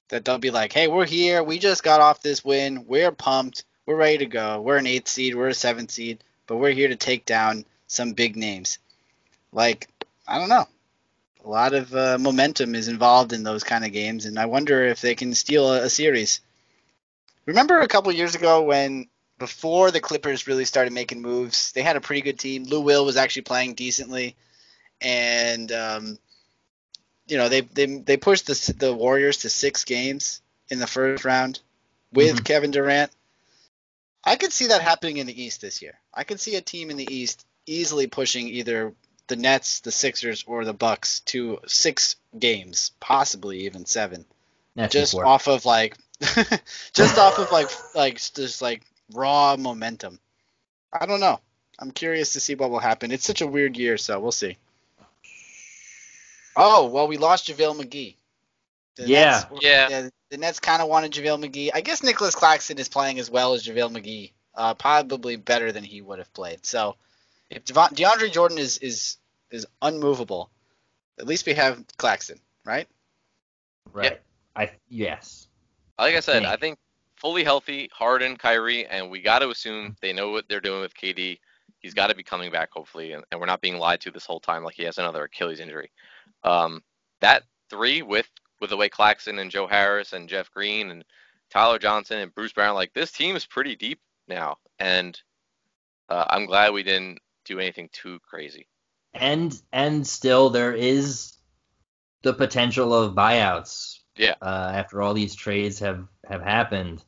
That they'll be like, "Hey, we're here. We just got off this win. We're pumped. We're ready to go. We're an eighth seed. We're a seventh seed, but we're here to take down some big names." Like, I don't know. A lot of uh, momentum is involved in those kind of games, and I wonder if they can steal a, a series. Remember a couple years ago when before the Clippers really started making moves, they had a pretty good team. Lou Will was actually playing decently, and um, you know they they they pushed the the Warriors to six games in the first round with Mhm. Kevin Durant. I could see that happening in the East this year. I could see a team in the East easily pushing either the Nets, the Sixers, or the Bucks to six games, possibly even seven That's just off of like just off of like like just like raw momentum. I don't know. I'm curious to see what will happen. It's such a weird year, so we'll see. Oh well, we lost JaVale McGee. The Yeah. Nets, Yeah. The Nets kind of wanted JaVale McGee. I guess Nicolas Claxton is playing as well as JaVale McGee. Uh, probably better than he would have played. So if Devon, DeAndre Jordan is is is unmovable, at least we have Claxton, right? right. I yes. Like I said, Think. I think fully healthy, Harden, Kyrie, and we got to assume they know what they're doing with KD. He's got to be coming back, hopefully, and, and we're not being lied to this whole time like he has another Achilles injury. Um, that three with with the way Claxton and Joe Harris and Jeff Green and Tyler Johnson and Bruce Brown, like this team is pretty deep now, and uh, I'm glad we didn't do anything too crazy. And and still there is the potential of buyouts. Yeah. Uh, after all these trades have have happened,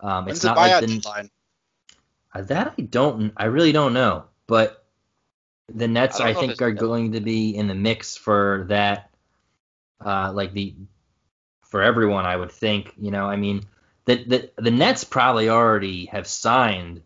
um, When's it's not like the, deadline? Uh, That I don't, I really don't know. But the Nets, I I, think, are going to be in the mix for that. Uh, like the for everyone, I would think. You know, I mean, the the the Nets probably already have signed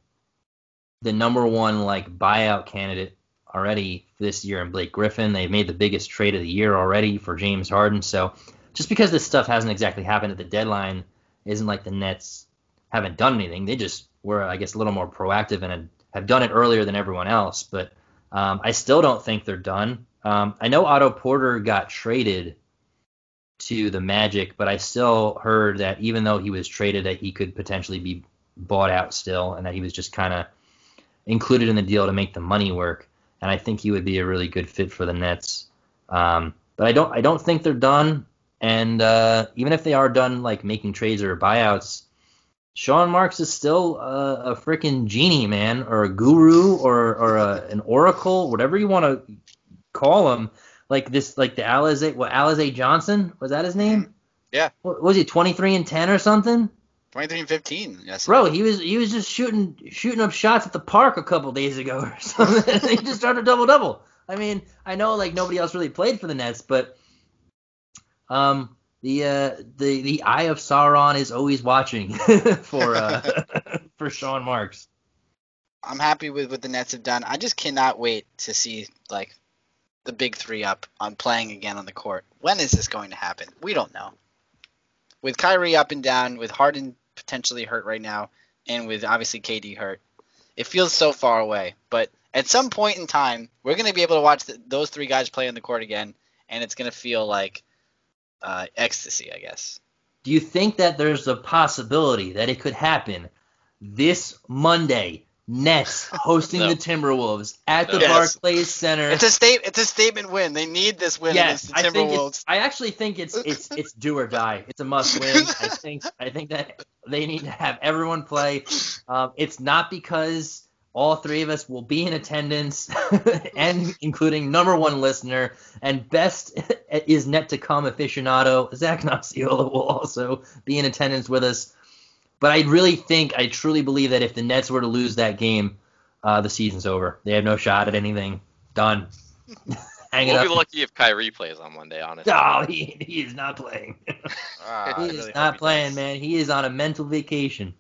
the number one like buyout candidate already this year in Blake Griffin. They've made the biggest trade of the year already for James Harden. So just because this stuff hasn't exactly happened at the deadline, isn't like the Nets haven't done anything. They just were, I guess, a little more proactive and have done it earlier than everyone else. But um, I still don't think they're done. Um, I know Otto Porter got traded to the Magic, but I still heard that even though he was traded, that he could potentially be bought out still, and that he was just kind of included in the deal to make the money work. And I think he would be a really good fit for the Nets. Um, but I don't, I don't think they're done. And uh, even if they are done, like making trades or buyouts, Sean Marks is still a, a freaking genie, man, or a guru, or or a, an oracle, whatever you want to call him. Like this, like the Alize, what Alize Johnson was that his name? Yeah. What, was he 23 and 10 or something? 23 and 15. Yes. Bro, he was he was just shooting shooting up shots at the park a couple days ago or something. he just started a double double. I mean, I know like nobody else really played for the Nets, but um the uh the the eye of Sauron is always watching for uh for Sean Marks. I'm happy with what the Nets have done. I just cannot wait to see like the big three up on playing again on the court. When is this going to happen? We don't know. With Kyrie up and down, with Harden potentially hurt right now, and with obviously KD hurt, it feels so far away. But at some point in time, we're going to be able to watch the, those three guys play on the court again, and it's going to feel like uh, ecstasy, I guess. Do you think that there's a possibility that it could happen this Monday? Nets hosting No. the Timberwolves at the Yes. Barclays Center. It's a state. It's a statement win. They need this win yes, against the I think Timberwolves. I actually think it's it's it's do or die. It's a must win. I think I think that they need to have everyone play. Um, it's not because all three of us will be in attendance, and including number one listener and best is net to come aficionado Zach Naciola will also be in attendance with us. But I really think, I truly believe that if the Nets were to lose that game, uh, the season's over. They have no shot at anything. Done. Hang it We'll up. be lucky if Kyrie plays on Monday, honestly. No, he, he is not playing. Ah, he is hope not playing, does. man. He is on a mental vacation.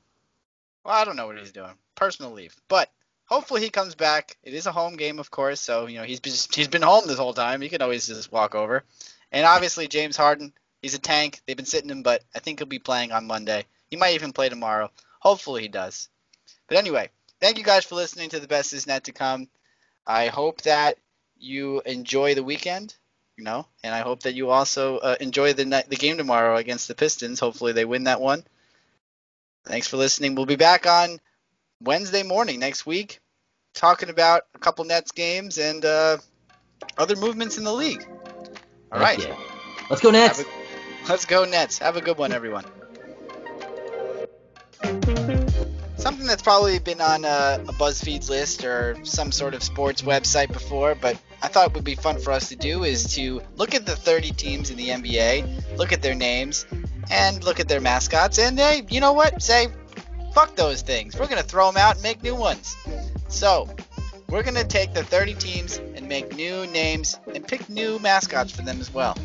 Well, I don't know what he's doing. Personal leave, but hopefully he comes back. It is a home game, of course, so you know he's been he's been home this whole time. He can always just walk over. And obviously James Harden, he's a tank. They've been sitting him, but I think he'll be playing on Monday. He might even play tomorrow. Hopefully he does. But anyway, thank you guys for listening to the best is net to come. I hope that you enjoy the weekend, you know, and I hope that you also uh, enjoy the the game tomorrow against the Pistons. Hopefully they win that one. Thanks for listening. We'll be back on Wednesday morning next week, talking about a couple Nets games and uh, other movements in the league. All right, yeah. Let's go Nets. A- let's go Nets. Have a good one, everyone. Something that's probably been on a, a BuzzFeed's list or some sort of sports website before, but I thought would be fun for us to do is to look at the 30 teams in the NBA, look at their names, and look at their mascots, and hey, you know what? Say, fuck those things. We're gonna throw them out and make new ones. So, we're gonna take the 30 teams and make new names and pick new mascots for them as well.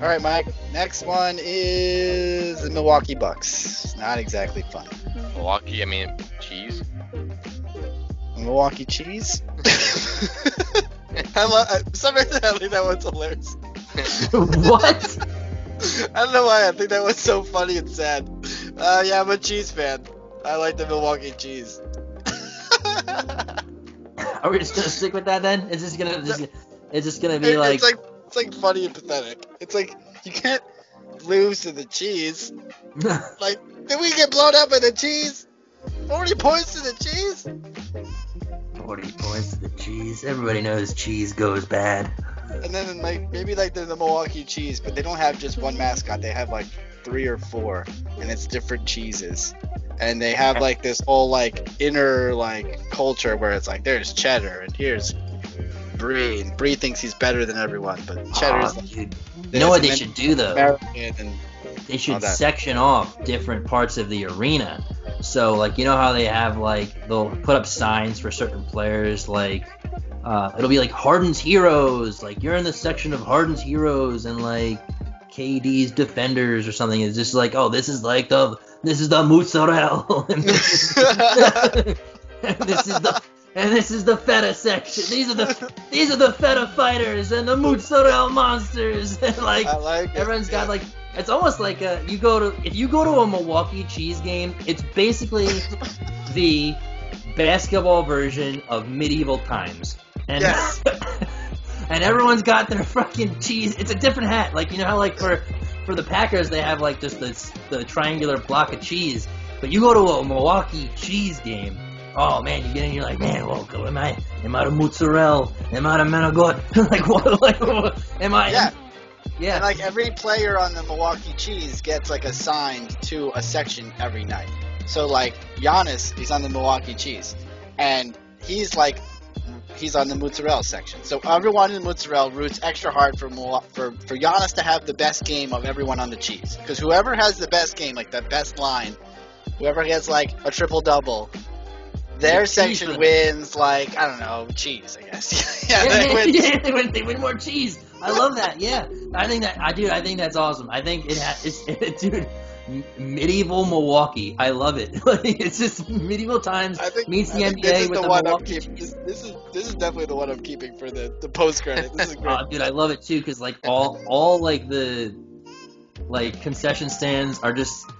All right, Mike. Next one is the Milwaukee Bucks. Not exactly fun. Milwaukee, I mean, cheese. Milwaukee cheese. I love, I, for some reason, I think that one's hilarious. what? I don't know why. I think that was so funny and sad. Uh, yeah, I'm a cheese fan. I like the Milwaukee cheese. Are we just gonna stick with that then? Is this gonna just, it's just gonna be It- like, it's like it's like funny and pathetic. It's like you can't lose to the cheese. Like, did we get blown up by the cheese? 40 points to the cheese? 40 points to the cheese. Everybody knows cheese goes bad. And then like maybe like they're the Milwaukee cheese, but they don't have just one mascot. They have like three or four, and it's different cheeses. And they have like this whole like inner like culture where it's like there's cheddar and here's Brie, and Brie thinks he's better than everyone, but cheddar's Aw, like. You know what they should do though? American and They should section off different parts of the arena. So like you know how they have like they'll put up signs for certain players like uh, it'll be like Harden's heroes like you're in the section of Harden's heroes and like KD's defenders or something. It's just like oh this is like the this is the mozzarella and this is, and this is the and this is the feta section. These are the these are the feta fighters and the mozzarella monsters and like I like it. Everyone's got yeah. like it's almost like a, you go to if you go to a Milwaukee cheese game, it's basically the basketball version of medieval times. And Yes. And everyone's got their fucking cheese. It's a different hat. Like you know how like for for the Packers they have like just this the triangular block of cheese. But you go to a Milwaukee cheese game. Oh man, you get in, you're like, man, well, am I, am I the mozzarella? Am I the menagot? like what? Like, what? am I? Yeah. yeah. And like every player on the Milwaukee Cheese gets like assigned to a section every night. So like Giannis, he's on the Milwaukee Cheese, and he's like he's on the mozzarella section. So everyone in the mozzarella roots extra hard for for for Giannis to have the best game of everyone on the cheese. Because whoever has the best game, like the best line, whoever gets like a triple double. Their cheese section wins. wins like I don't know cheese I guess yeah yeah, they win yeah, they win. They win more cheese. I love that. Yeah, I think that. I do. I think that's awesome. I think it has. It's, dude, m- medieval Milwaukee. I love it. It's just medieval times I think, meets I the think NBA this is with the, the, one I'm keeping. This, this is this is definitely the one I'm keeping for the, the post credit. This is great. Oh, dude, I love it too because like all all like the like concession stands are just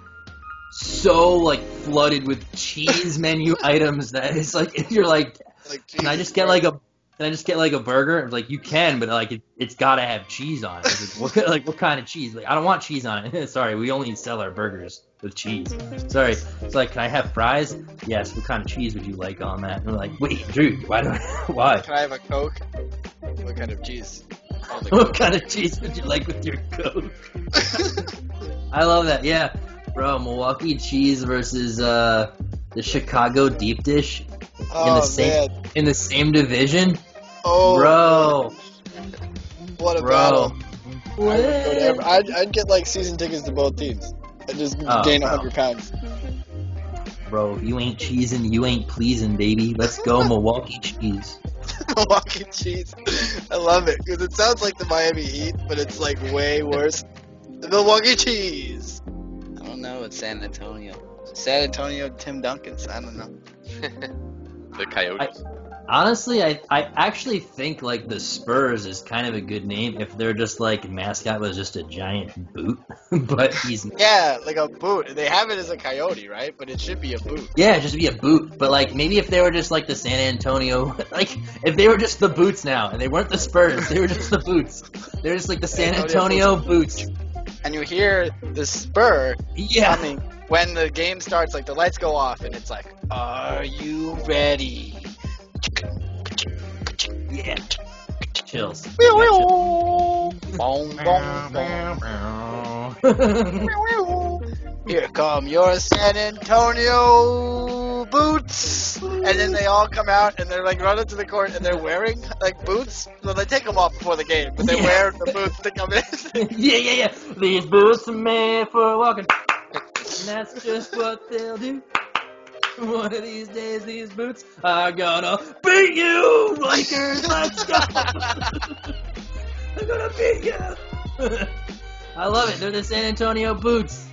so like flooded with cheese menu items that it's like if you're like like, Can I just get like a can I just get like a burger? It's like you can, but like it, it's got to have cheese on it. Like, what, like what kind of cheese? Like I don't want cheese on it. Sorry, we only sell our burgers with cheese. Sorry. It's like, can I have fries? Yes. What kind of cheese would you like on that? And we're like, wait, dude, why do I, why? Can I have a Coke? What kind of cheese? What kind of cheese would you like with your coke? I love that. Yeah, bro. Milwaukee cheese versus uh the Chicago deep dish oh, the same- man. in the same division, Oh, bro. what a Bro. battle. I would What? every, I'd, I'd get like season tickets to both teams. I'd just Oh, gain bro. 100 pounds. bro. You ain't cheesing, you ain't pleasing, baby. Let's go, Milwaukee cheese. Milwaukee cheese. I love it because it sounds like the Miami Heat, but it's like way worse. The Milwaukee cheese. I don't know. It's San Antonio. San Antonio Tim Duncan's. I don't know. The Coyotes. Honestly, I I actually think like the Spurs is kind of a good name if they're just like mascot was just a giant boot, but he's Yeah, like a boot. They have it as a coyote, right? But it should be a boot. yeah, just be a boot. But like maybe if they were just like the San Antonio, like if they were just the boots now and they weren't the Spurs, they were just the boots. They're just like the San Antonio boots. And you hear the spur Yeah. coming when the game starts. Like the lights go off, and it's like, "Are you ready?" Yeah. Chills. Boom, boom, boom. Here come your San Antonio boots. And then they all come out and they're like running to the court and they're wearing like boots. So they take them off before the game, but they Yeah. wear the boots to come in. yeah, yeah, yeah. These boots are made for walking. And that's just what they'll do. One of these days, these boots are gonna beat you, Lakers. Let's go. They're gonna beat you. I love it. They're the San Antonio boots.